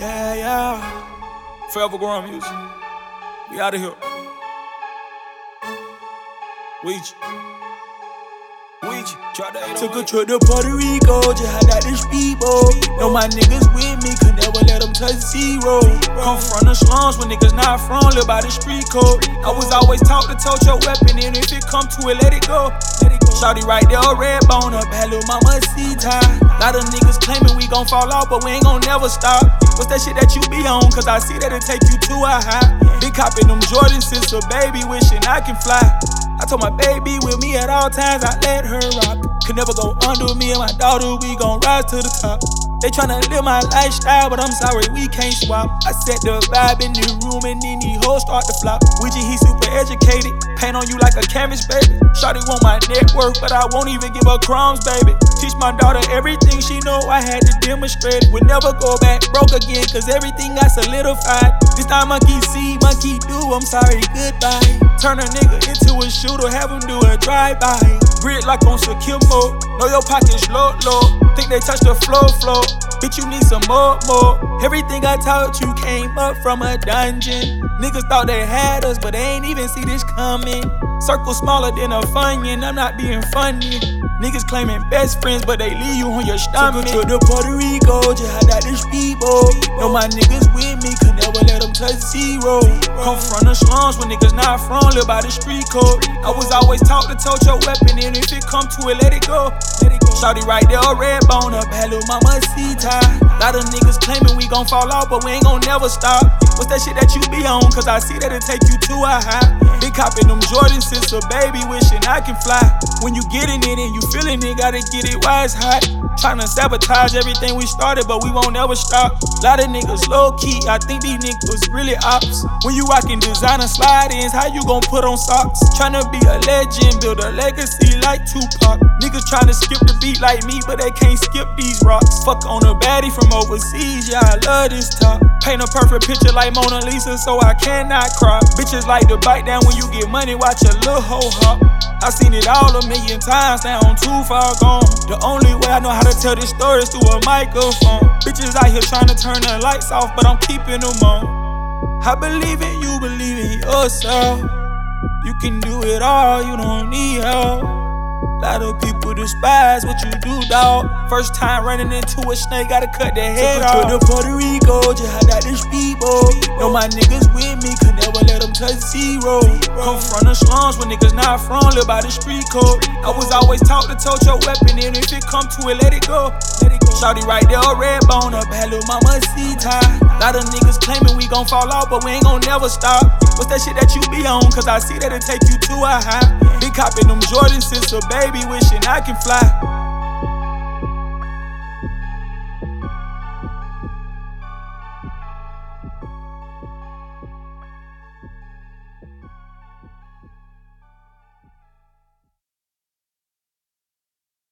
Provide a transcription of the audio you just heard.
Yeah, yeah. Forever growing music. We out of here. Wegi. Wegi. Try to Took a trip to Puerto Rico, just had that the speedboat. Know my niggas with me, could never let them touch zero. Come from the slums when niggas not from, live by the street code. I was always taught to tote your weapon, and if it come to it, let it go. Let it go. Shawty right there, a red bone up, little mama see tie. Lot of niggas claiming we gon' fall off, but we ain't gon' never stop. What's that shit that you be on? Cause I see that it take you to a high. Big copping them Jordans since a baby, wishing I can fly. I told my baby with me at all times, I let her rock. Could never go under me and my daughter, we gon' rise to the top. They tryna live my lifestyle, but I'm sorry, we can't swap. I set the vibe in the room and then the hoes start to flop. Wegi, he super educated, paint on you like a canvas, baby. Shawty want my network, but I won't even give her crumbs, baby. Teach my daughter everything she know, I had to demonstrate. Would never go back broke again, cause everything got solidified. This time monkey see, monkey do, I'm sorry, goodbye. Turn a nigga into a shooter, have him do a drive-by. Grit like on secure mode, know your pockets low, low. Think they touch the flow, flow. Bitch, you need some more, more. Everything I taught you came up from a dungeon. Niggas thought they had us, but they ain't even see this coming. Circle smaller than a funyun, I'm not being funny. Niggas claiming best friends, but they leave you on your stomach. Took to Puerto Rico, just had that the speedboat. Know my niggas with me, could never let them touch zero. Come from the slums when niggas not from, live by the street code. I was always taught to tote your weapon, and if it come to it, let it go. Let it go. Shawty right there, a red bone little mama tie. Lot of niggas claiming we gon' fall off, but we ain't gon' never stop. What's that shit that you be on? Cause I see that it take you to a high. Big copping them Jordans since a baby, wishing I can fly. When you getting it and you feeling it, gotta get it while it's hot. Tryna sabotage everything we started, but we won't ever stop. Lot of niggas low key, I think these niggas really ops. When you rockin' designer slide ins, how you gon' put on socks? Tryna be a legend, build a legacy like Tupac. Niggas tryna skip the beat like me, but they can't skip these rocks. Fuck on a baddie from overseas, yeah, I love this top. Paint a perfect picture like Mona Lisa, so I cannot cry. Bitches like to bite down when you get money, watch a little hoe hop. I seen it all a million times, now I'm too far gone. The only way I know how to tell this story is through a microphone. Bitches out here trying to turn the lights off, but I'm keeping them on. I believe in you, believe in yourself. You can do it all, you don't need help. Lot of people despise what you do, dawg. First time running into a snake, gotta cut their head off. to Puerto Rico, just had that the speedboat. Know my niggas with me, could never touch zero. Come from the slums when niggas not from, live by the street code. I was always taught to tote your weapon, and if it come to it, let it go. Shawty right there, red bone up, had little mama see tie. Lot of niggas claiming we gon' fall off, but we ain't gon' never stop. What's that shit that you be on? Cause I see that it take you to a high. Big copping them Jordans since a baby, wishing I can fly.